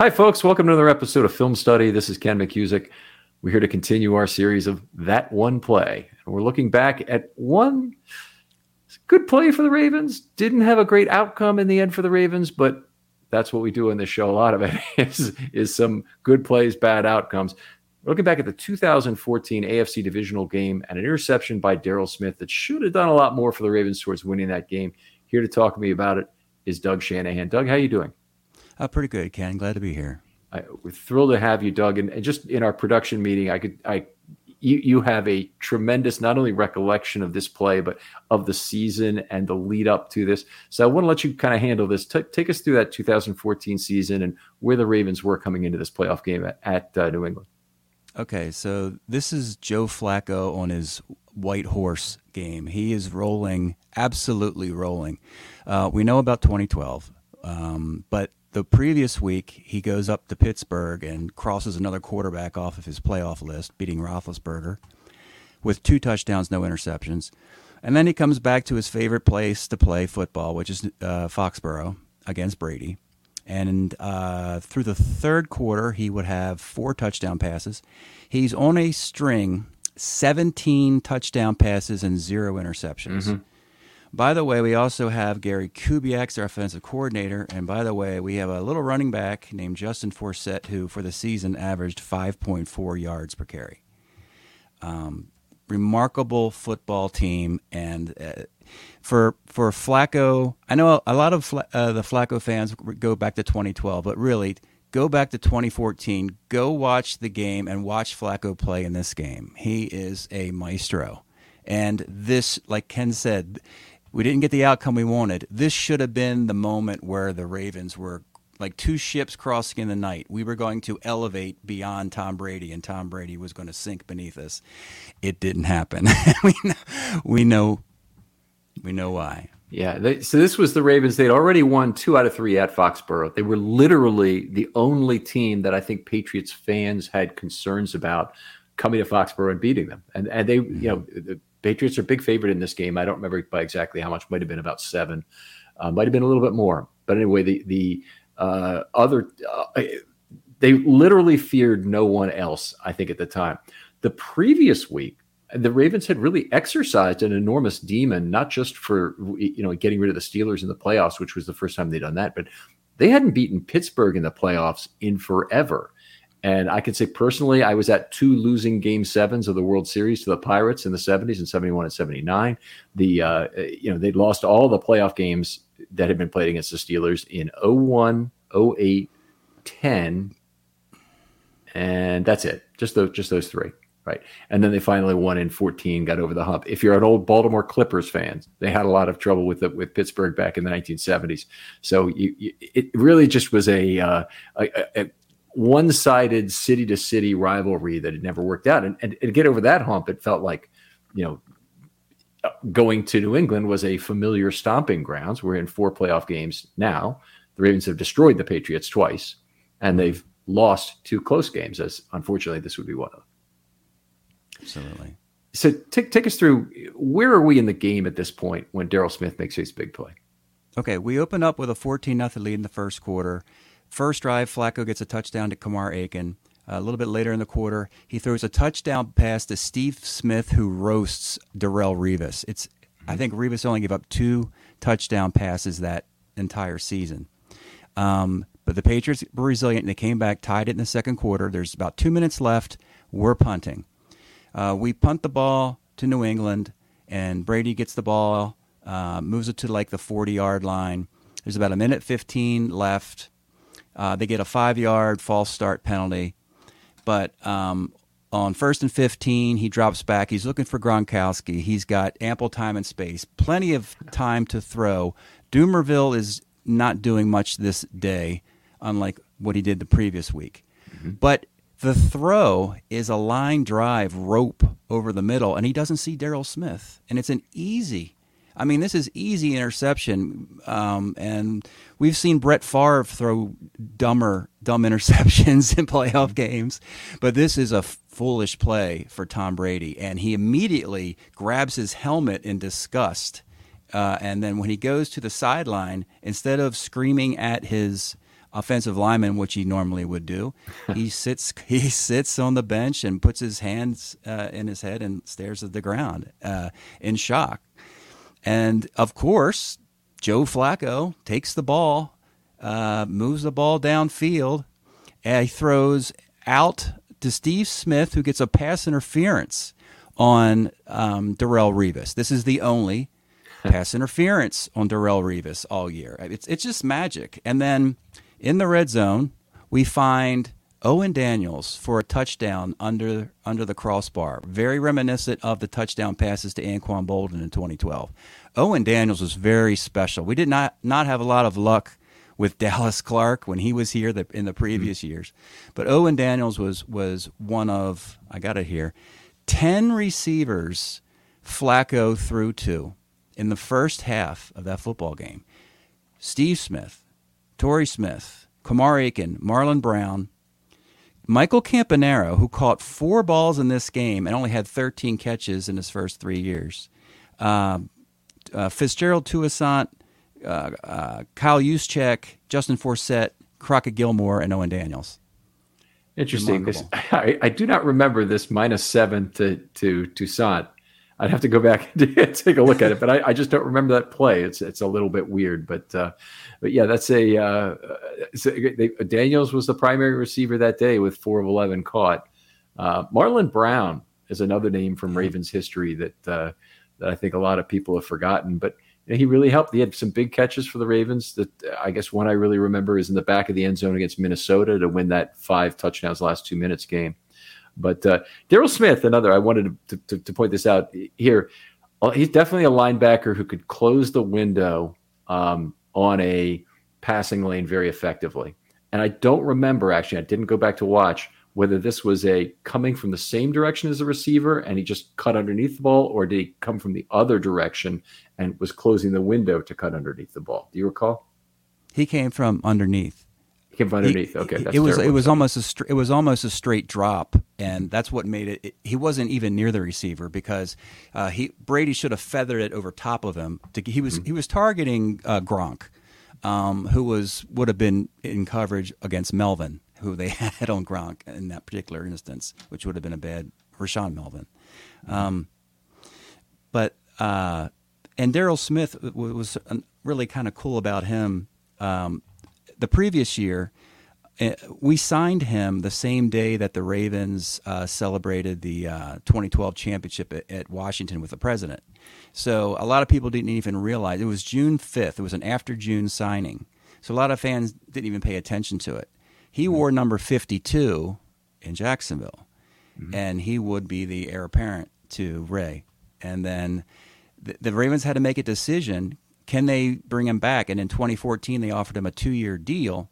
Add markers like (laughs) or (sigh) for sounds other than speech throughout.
Hi, folks. Welcome to another episode of Film Study. This is Ken McKusick. We're here to continue our series of That One Play. And we're looking back at one good play for the Ravens. Didn't have a great outcome in the end for the Ravens, but that's what we do in this show. A lot of it (laughs) is, is some good plays, bad outcomes. We're looking back at the 2014 AFC divisional game and an interception by Daryl Smith that should have done a lot more for the Ravens towards winning that game. Here to talk to me about it is Doug Shanahan. Doug, how are you doing? Uh, pretty good, Ken. Glad to be here. I, we're thrilled to have you, Doug. And, and, just in our production meeting, I could, I, you, you have a tremendous not only recollection of this play, but of the season and the lead up to this. So I want to let you kind of handle this. T- take us through that 2014 season and where the Ravens were coming into this playoff game at, at uh, New England. Okay, so this is Joe Flacco on his white horse game. He is rolling, absolutely rolling. Uh, we know about 2012, um, but the previous week, he goes up to Pittsburgh and crosses another quarterback off of his playoff list, beating Roethlisberger with two touchdowns, no interceptions. And then he comes back to his favorite place to play football, which is uh, Foxborough against Brady. And uh, through the third quarter, he would have four touchdown passes. He's on a string, 17 touchdown passes and zero interceptions. Mm-hmm. By the way, we also have Gary Kubiak, our offensive coordinator. And by the way, we have a little running back named Justin Forsett, who for the season averaged 5.4 yards per carry. Um, remarkable football team. And uh, for for Flacco, I know a lot of uh, the Flacco fans go back to 2012, but really, go back to 2014. Go watch the game and watch Flacco play in this game. He is a maestro. And this, like Ken said, we didn't get the outcome we wanted. This should have been the moment where the Ravens were like two ships crossing in the night. We were going to elevate beyond Tom Brady, and Tom Brady was going to sink beneath us. It didn't happen. (laughs) we, know, we know, we know why. Yeah. They, so this was the Ravens. They'd already won two out of three at Foxborough. They were literally the only team that I think Patriots fans had concerns about coming to Foxborough and beating them. And and they, you mm-hmm. know, Patriots are big favorite in this game. I don't remember by exactly how much. Might have been about seven. Uh, might have been a little bit more. But anyway, the the uh, other uh, they literally feared no one else. I think at the time. The previous week, the Ravens had really exercised an enormous demon, not just for you know getting rid of the Steelers in the playoffs, which was the first time they'd done that, but they hadn't beaten Pittsburgh in the playoffs in forever. And I can say personally, I was at two losing game sevens of the World Series to the Pirates in the 70s and 71 and 79. The uh, you know they'd lost all the playoff games that had been played against the Steelers in 01, 08, 10, and that's it. Just those just those three. Right. And then they finally won in 14, got over the hump. If you're an old Baltimore Clippers fan, they had a lot of trouble with it with Pittsburgh back in the 1970s. So you, you, it really just was a, uh, a, a one-sided city-to-city rivalry that had never worked out. And, and, and to get over that hump, it felt like, you know, going to New England was a familiar stomping grounds. We're in four playoff games now. The Ravens have destroyed the Patriots twice, and they've lost two close games, as unfortunately this would be one of them. Absolutely. So take take us through where are we in the game at this point when Daryl Smith makes his big play? Okay, we open up with a 14 nothing lead in the first quarter. First drive, Flacco gets a touchdown to Kamar Aiken. A little bit later in the quarter, he throws a touchdown pass to Steve Smith, who roasts Darrelle Revis. It's I think Revis only gave up two touchdown passes that entire season. Um, but the Patriots were resilient and they came back, tied it in the second quarter. There's about two minutes left. We're punting. Uh, we punt the ball to New England, and Brady gets the ball, uh, moves it to like the 40 yard line. There's about a minute 15 left. Uh, they get a five yard false start penalty. But um, on first and 15, he drops back. He's looking for Gronkowski. He's got ample time and space, plenty of time to throw. Dumervil is not doing much this day, unlike what he did the previous week. Mm-hmm. But the throw is a line drive rope over the middle, and he doesn't see Daryl Smith. And it's an easy, I mean, this is easy interception. Um, and we've seen Brett Favre throw dumber, dumb (laughs) interceptions in playoff games, but this is a foolish play for Tom Brady. And he immediately grabs his helmet in disgust. Uh, and then when he goes to the sideline, instead of screaming at his offensive lineman, which he normally would do. (laughs) he sits he sits on the bench and puts his hands uh, in his head and stares at the ground uh, in shock. And of course, Joe Flacco takes the ball, uh, moves the ball downfield, and he throws out to Steve Smith, who gets a pass interference on um, Darrelle Revis. This is the only (laughs) pass interference on Darrelle Revis all year. It's it's just magic. And then in the red zone, we find Owen Daniels for a touchdown under under the crossbar, very reminiscent of the touchdown passes to Anquan Boldin in 2012. Owen Daniels was very special. We did not not have a lot of luck with (laughs) Dallas Clark when he was here the, in the previous mm-hmm. years, but Owen Daniels was was one of I got it here, ten receivers Flacco threw to in the first half of that football game. Steve Smith, Torrey Smith, Kamar Aiken, Marlon Brown, Michael Campanaro, who caught four balls in this game and only had 13 catches in his first three years, uh, uh, Fitzgerald Toussaint, uh, uh, Kyle Juszczyk, Justin Forsett, Crockett Gilmore, and Owen Daniels. Interesting. (laughs) I, I, do not remember this minus seven to to Toussaint. I'd have to go back (laughs) and take a look at it, but I, I, just don't remember that play. It's it's a little bit weird, but uh, but yeah, that's a, uh, they, Daniels was the primary receiver that day with four of eleven caught. Uh, Marlon Brown is another name from Ravens history that uh, that I think a lot of people have forgotten, but you know, he really helped. He had some big catches for the Ravens. That I guess one I really remember is in the back of the end zone against Minnesota to win that five touchdowns last two minutes game. But uh, Daryl Smith, another, I wanted to, to, to, point this out here. Uh, he's definitely a linebacker who could close the window um, on a passing lane very effectively. And I don't remember, actually, I didn't go back to watch whether this was a coming from the same direction as the receiver and he just cut underneath the ball, or did he come from the other direction and was closing the window to cut underneath the ball? Do you recall? He came from underneath came underneath. He, okay, it was it was almost a it was almost a straight drop, and that's what made it, it. He wasn't even near the receiver because uh, he Brady should have feathered it over top of him. To, he was mm-hmm. he was targeting uh, Gronk, um, who was would have been in coverage against Melvin, who they (laughs) had on Gronk in that particular instance, which would have been a bad Rashaan Melvin. Um, but uh, and Daryl Smith was really kind of cool about him. Um, the previous year, uh, we signed him the same day that the Ravens uh, celebrated the uh, 2012 championship at, at, Washington with the president. So a lot of people didn't even realize it was June 5th. It was an after June signing. So a lot of fans didn't even pay attention to it. He mm-hmm. wore number 52 in Jacksonville, mm-hmm. and he would be the heir apparent to Ray. And then the, the Ravens had to make a decision can they bring him back? And in 2014, they offered him a two year deal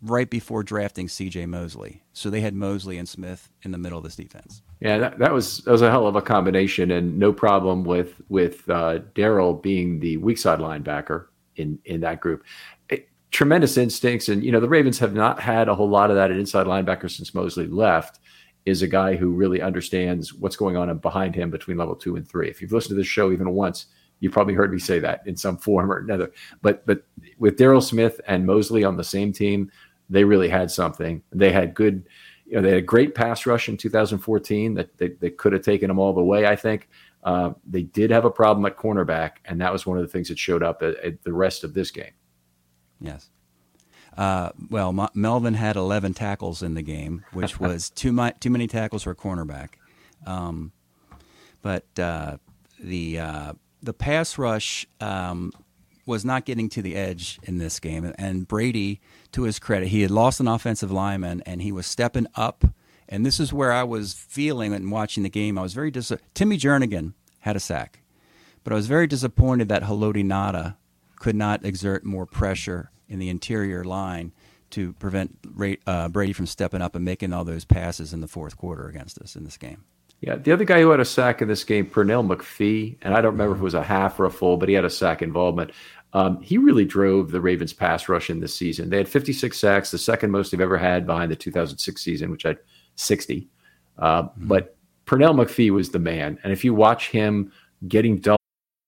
right before drafting C.J. Mosley. So they had Mosley and Smith in the middle of this defense. Yeah, that, that was that was a hell of a combination, and no problem with with uh, Daryl being the weak side linebacker in in that group. It, tremendous instincts, and you know the Ravens have not had a whole lot of that at inside linebacker since Mosley left. Is a guy who really understands what's going on behind him between level two and three. If you've listened to this show even once, you probably heard me say that in some form or another. But but with Daryl Smith and Mosley on the same team, they really had something. They had good, you know, they had a great pass rush in 2014 that they, they could have taken them all the way. I think uh, they did have a problem at cornerback, and that was one of the things that showed up at, at the rest of this game. Yes. Uh, well, M- Melvin had 11 tackles in the game, which (laughs) was too much, too many tackles for a cornerback. Um, but uh, the uh, the pass rush um, was not getting to the edge in this game. And Brady, to his credit, he had lost an offensive lineman and he was stepping up. And this is where I was feeling and watching the game. I was very dis- Timmy Jernigan had a sack, but I was very disappointed that Haloti Ngata could not exert more pressure in the interior line to prevent uh, Brady from stepping up and making all those passes in the fourth quarter against us in this game. Yeah, the other guy who had a sack in this game, Pernell McPhee, and I don't remember if it was a half or a full, but he had a sack involvement. Um, he really drove the Ravens' pass rush in this season. They had 56 sacks, the second most they've ever had behind the 2006 season, which had 60. Uh, mm-hmm. But Pernell McPhee was the man, and if you watch him getting double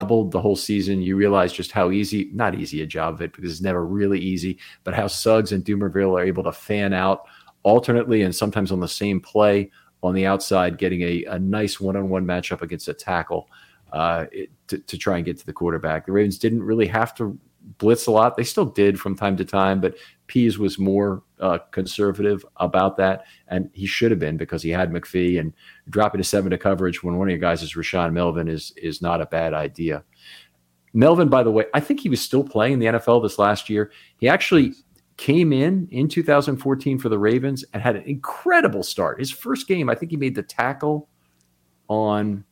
Doubled the whole season, you realize just how easy, not easy a job of it because it's never really easy, but how Suggs and Dumervil are able to fan out alternately and sometimes on the same play on the outside, getting a, a nice one on one matchup against a tackle uh, it, to, to try and get to the quarterback. The Ravens didn't really have to blitz a lot. They still did from time to time, but Pees was more uh, conservative about that, and he should have been because he had McPhee and dropping a seven to coverage when one of your guys is Rashaan Melvin is is not a bad idea. Melvin, by the way, I think he was still playing in the NFL this last year. He actually came in in 2014 for the Ravens and had an incredible start. His first game, I think he made the tackle on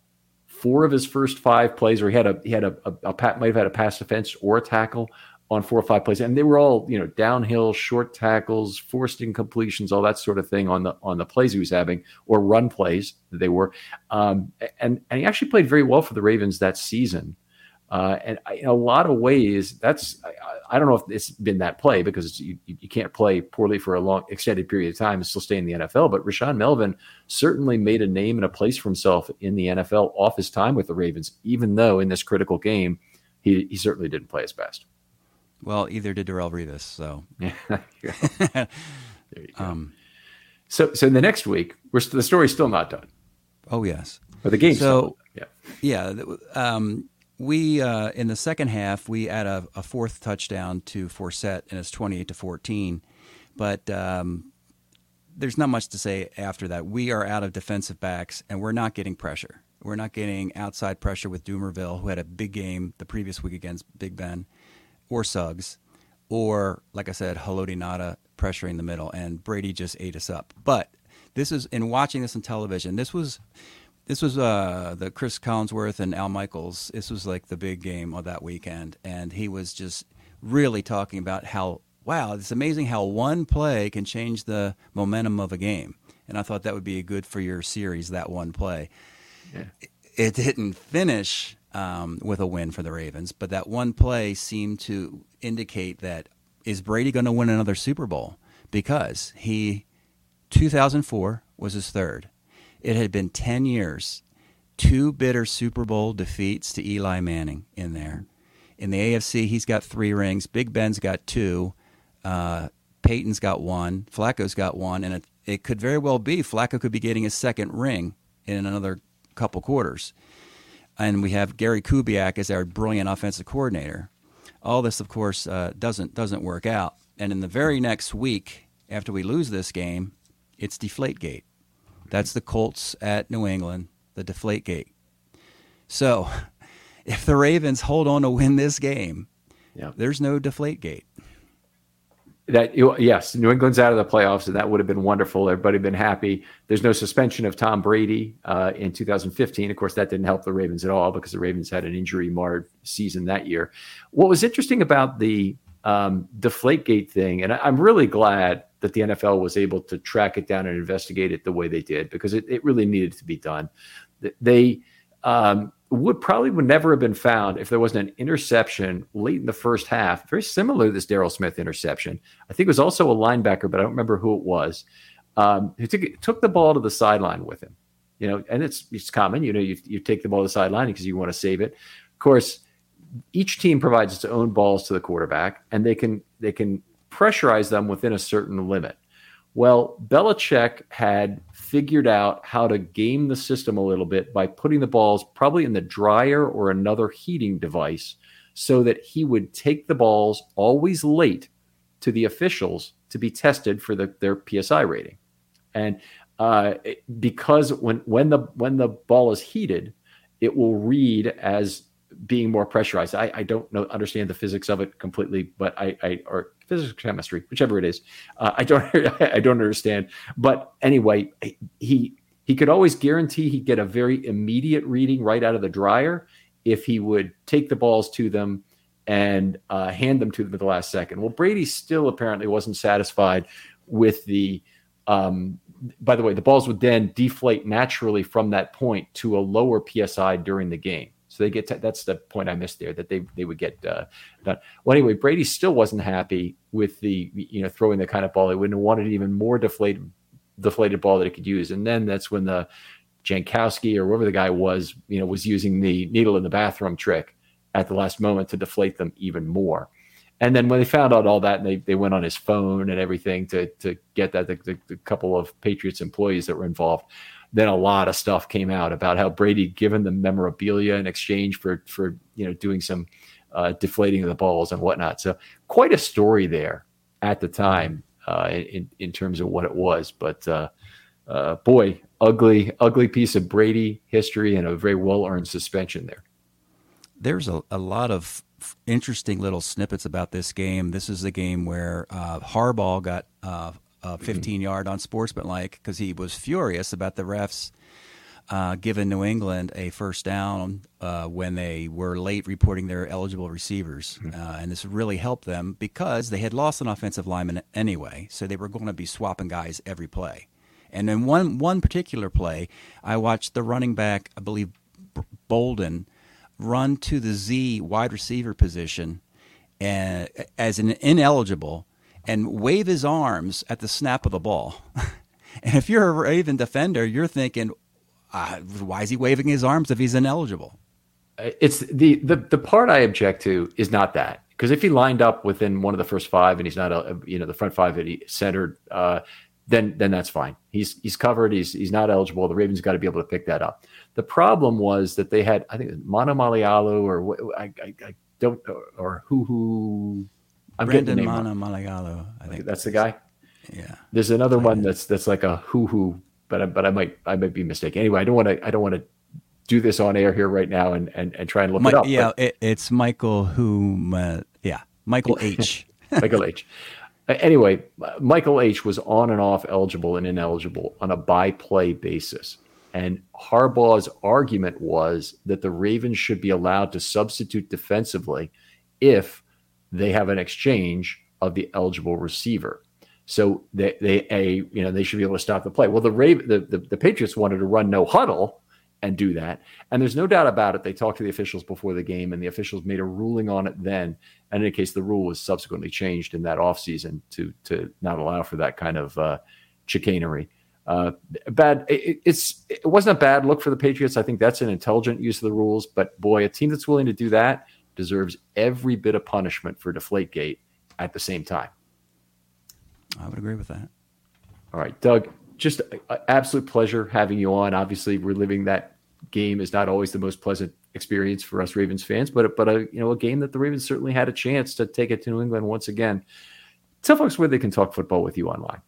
four of his first five plays, or he had a he had a, a, a might have had a pass defense or a tackle on four or five plays, and they were all you know downhill, short tackles, forced incompletions, all that sort of thing on the on the plays he was having, or run plays that they were, um, and and he actually played very well for the Ravens that season. Uh, and in a lot of ways, that's I, I, don't know if it's been that play because you, you can't play poorly for a long extended period of time and still stay in the NFL. But Rashaan Melvin certainly made a name and a place for himself in the NFL off his time with the Ravens, even though in this critical game he, he certainly didn't play his best. Well, either did Darrelle Revis. So, (laughs) there you go. Um, so, so in the next week, we're the story's still not done. Oh yes, but the game. So, yeah, yeah. Um, we uh, in the second half we add a, a, fourth touchdown to Forsett, and it's twenty-eight to fourteen. But um, there's not much to say after that. We are out of defensive backs, and we're not getting pressure. We're not getting outside pressure with Dumervil, who had a big game the previous week against Big Ben or Suggs. or like I said, Haloti Ngata pressuring the middle, and Brady just ate us up. But this is in watching this on television. This was this was uh, the Cris Collinsworth and Al Michaels. This was like the big game of that weekend, and he was just really talking about how wow, it's amazing how one play can change the momentum of a game. And I thought that would be good for your series, that one play. Yeah. It didn't finish um, with a win for the Ravens, but that one play seemed to indicate that is Brady going to win another Super Bowl? Because he, 2004 was his third. It had been 10 years, two bitter Super Bowl defeats to Eli Manning in there. In the AFC, he's got three rings. Big Ben's got two. Uh, Peyton's got one. Flacco's got one. And it, it could very well be Flacco could be getting his second ring in another couple quarters. And we have Gary Kubiak as our brilliant offensive coordinator. All this, of course, uh, doesn't doesn't work out. And in the very next week, after we lose this game, it's Deflategate. That's the Colts at New England, the deflate gate. So (laughs) if the Ravens hold on to win this game, yeah. there's no deflate gate. That yes, New England's out of the playoffs, and that would have been wonderful. Everybody been happy. There's no suspension of Tom Brady uh, in 2015. Of course, that didn't help the Ravens at all because the Ravens had an injury marred season that year. What was interesting about the um, Deflategate thing, and I, am really glad that the NFL was able to track it down and investigate it the way they did because it, it really needed to be done. They um, would probably would never have been found if there wasn't an interception late in the first half, very similar to this Daryl Smith interception. I think it was also a linebacker, but I don't remember who it was. Um, who took, took the ball to the sideline with him. You know, and it's it's common. You know, you, you take the ball to the sideline because you want to save it. Of course, each team provides its own balls to the quarterback, and they can they can pressurize them within a certain limit. Well, Belichick had figured out how to game the system a little bit by putting the balls probably in the dryer or another heating device so that he would take the balls always late to the officials to be tested for the, their PSI rating. And uh, because when when the when the ball is heated, it will read as being more pressurized. I, I don't know understand the physics of it completely, but I, I or physics chemistry, whichever it is, uh, I don't (laughs) I don't understand. But anyway, he he could always guarantee he'd get a very immediate reading right out of the dryer if he would take the balls to them and uh, hand them to them at the last second. Well, Brady still apparently wasn't satisfied with the. Um, by the way, the balls would then deflate naturally from that point to a lower psi during the game. So they get to, that's the point I missed there that they they would get uh, done. Well, anyway, Brady still wasn't happy with the you know throwing the kind of ball he wouldn't have wanted even more deflated deflated ball that he could use. And then that's when the Jankowski or whoever the guy was, you know, was using the needle in the bathroom trick at the last moment to deflate them even more. And then when they found out all that, and they, they went on his phone and everything to to get that the, the, the couple of Patriots employees that were involved then a lot of stuff came out about how Brady given the memorabilia in exchange for for you know doing some uh, deflating of the balls and whatnot. So quite a story there at the time uh, in in terms of what it was. But uh, uh boy, ugly ugly piece of Brady history and a very well earned suspension there. There's a, a lot of interesting little snippets about this game. This is the game where uh, Harbaugh got uh, uh, 15 yard on sportsmanlike because he was furious about the refs uh, giving New England a first down uh, when they were late reporting their eligible receivers. Mm-hmm. Uh, and this really helped them because they had lost an offensive lineman anyway, so they were going to be swapping guys every play. And in one, one particular play, I watched the running back, I believe Bolden, run to the Z wide receiver position and, as an ineligible and wave his arms at the snap of the ball. (laughs) and if you're a Raven defender, you're thinking, uh, why is he waving his arms if he's ineligible? Uh, it's the the the part I object to is not that because if he lined up within one of the first five and he's not a you know the front five that he centered, uh, then then that's fine. He's he's covered. He's he's not eligible. The Ravens got to be able to pick that up. The problem was that they had I think Mano Malialu or I, I, I don't or who who I'm Brendan getting Mana Malagalo. I think that's the guy. Yeah. There's another one that's that's like a hoo hoo, but I, but I might I might be mistaken. Anyway, I don't want to I don't want to do this on air here right now and and, and try and look My, it up. Yeah, it, it's Michael who. Uh, yeah, Michael H. (laughs) (laughs) Michael H. Anyway, Michael H. was on and off eligible and ineligible on a by play basis. And Harbaugh's argument was that the Ravens should be allowed to substitute defensively if they have an exchange of the eligible receiver. So they, they a you know they should be able to stop the play. Well, the Raven, the, the, the Patriots wanted to run no huddle and do that, and there's no doubt about it. They talked to the officials before the game, and the officials made a ruling on it then. And in any case, the rule was subsequently changed in that offseason to to not allow for that kind of uh, chicanery. Uh, bad. It, it's it wasn't a bad look for the Patriots. I think that's an intelligent use of the rules. But boy, a team that's willing to do that deserves every bit of punishment for Deflategate at the same time. I would agree with that. All right, Doug. Just absolute pleasure having you on. Obviously, reliving that game is not always the most pleasant experience for us Ravens fans, but but a you know a game that the Ravens certainly had a chance to take it to New England once again. Tell folks where they can talk football with you online.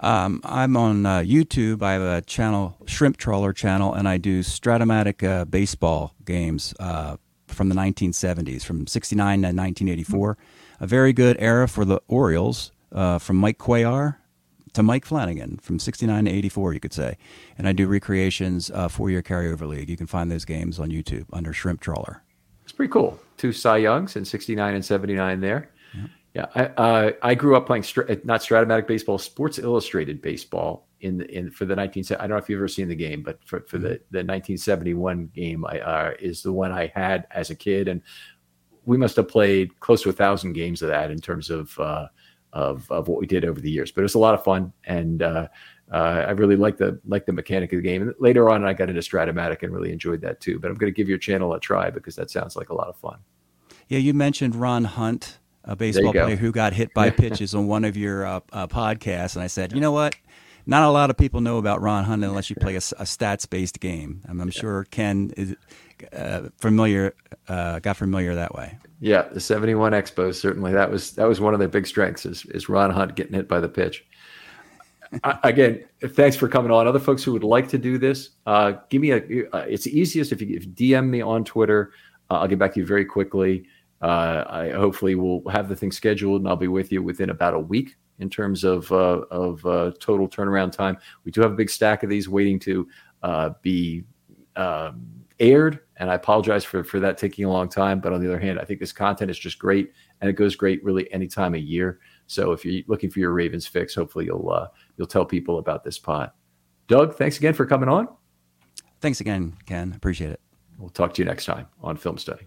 Um, I'm on uh, YouTube. I have a channel, Shrimp Trawler channel, and I do Stratomatic uh, baseball games uh, from the 1970s, from 69 to 1984. A very good era for the Orioles, uh, from Mike Cuellar to Mike Flanagan, from 69 to 84, you could say. And I do recreations, uh, four-year carryover league. You can find those games on YouTube under Shrimp Trawler. It's pretty cool. Two Cy Youngs in 69 and 79 there. Yeah, I, uh, I grew up playing not Stratomatic baseball, Sports Illustrated baseball in the, in for the 19. I don't know if you've ever seen the game, but for, for the the 1971 game, I, uh, is the one I had as a kid, and we must have played close to a thousand games of that in terms of uh, of of what we did over the years. But it was a lot of fun, and uh, uh, I really like the like the mechanic of the game. And later on, I got into Stratomatic and really enjoyed that too. But I'm going to give your channel a try because that sounds like a lot of fun. Yeah, you mentioned Ron Hunt a baseball player who got hit by (laughs) pitches on one of your uh, uh, podcasts, and I said, you know what? Not a lot of people know about Ron Hunt unless you play a, a stats-based game. I'm, I'm sure Ken is uh, familiar, uh, got familiar that way. Yeah, the '71 Expos certainly that was that was one of their big strengths is, is Ron Hunt getting hit by the pitch. (laughs) again, thanks for coming on. Other folks who would like to do this, uh, give me a. Uh, it's easiest if you if DM me on Twitter. I'll get back to you very quickly. Uh, I hopefully will have the thing scheduled and I'll be with you within about a week in terms of uh, of uh, total turnaround time. We do have a big stack of these waiting to uh, be um, aired, and I apologize for for that taking a long time. But on the other hand, I think this content is just great, and it goes great really any time of year. So if you're looking for your Ravens fix, hopefully you'll uh, you'll tell people about this pod. Doug, thanks again for coming on. Thanks again, Ken. Appreciate it. We'll talk to you next time on Film Study.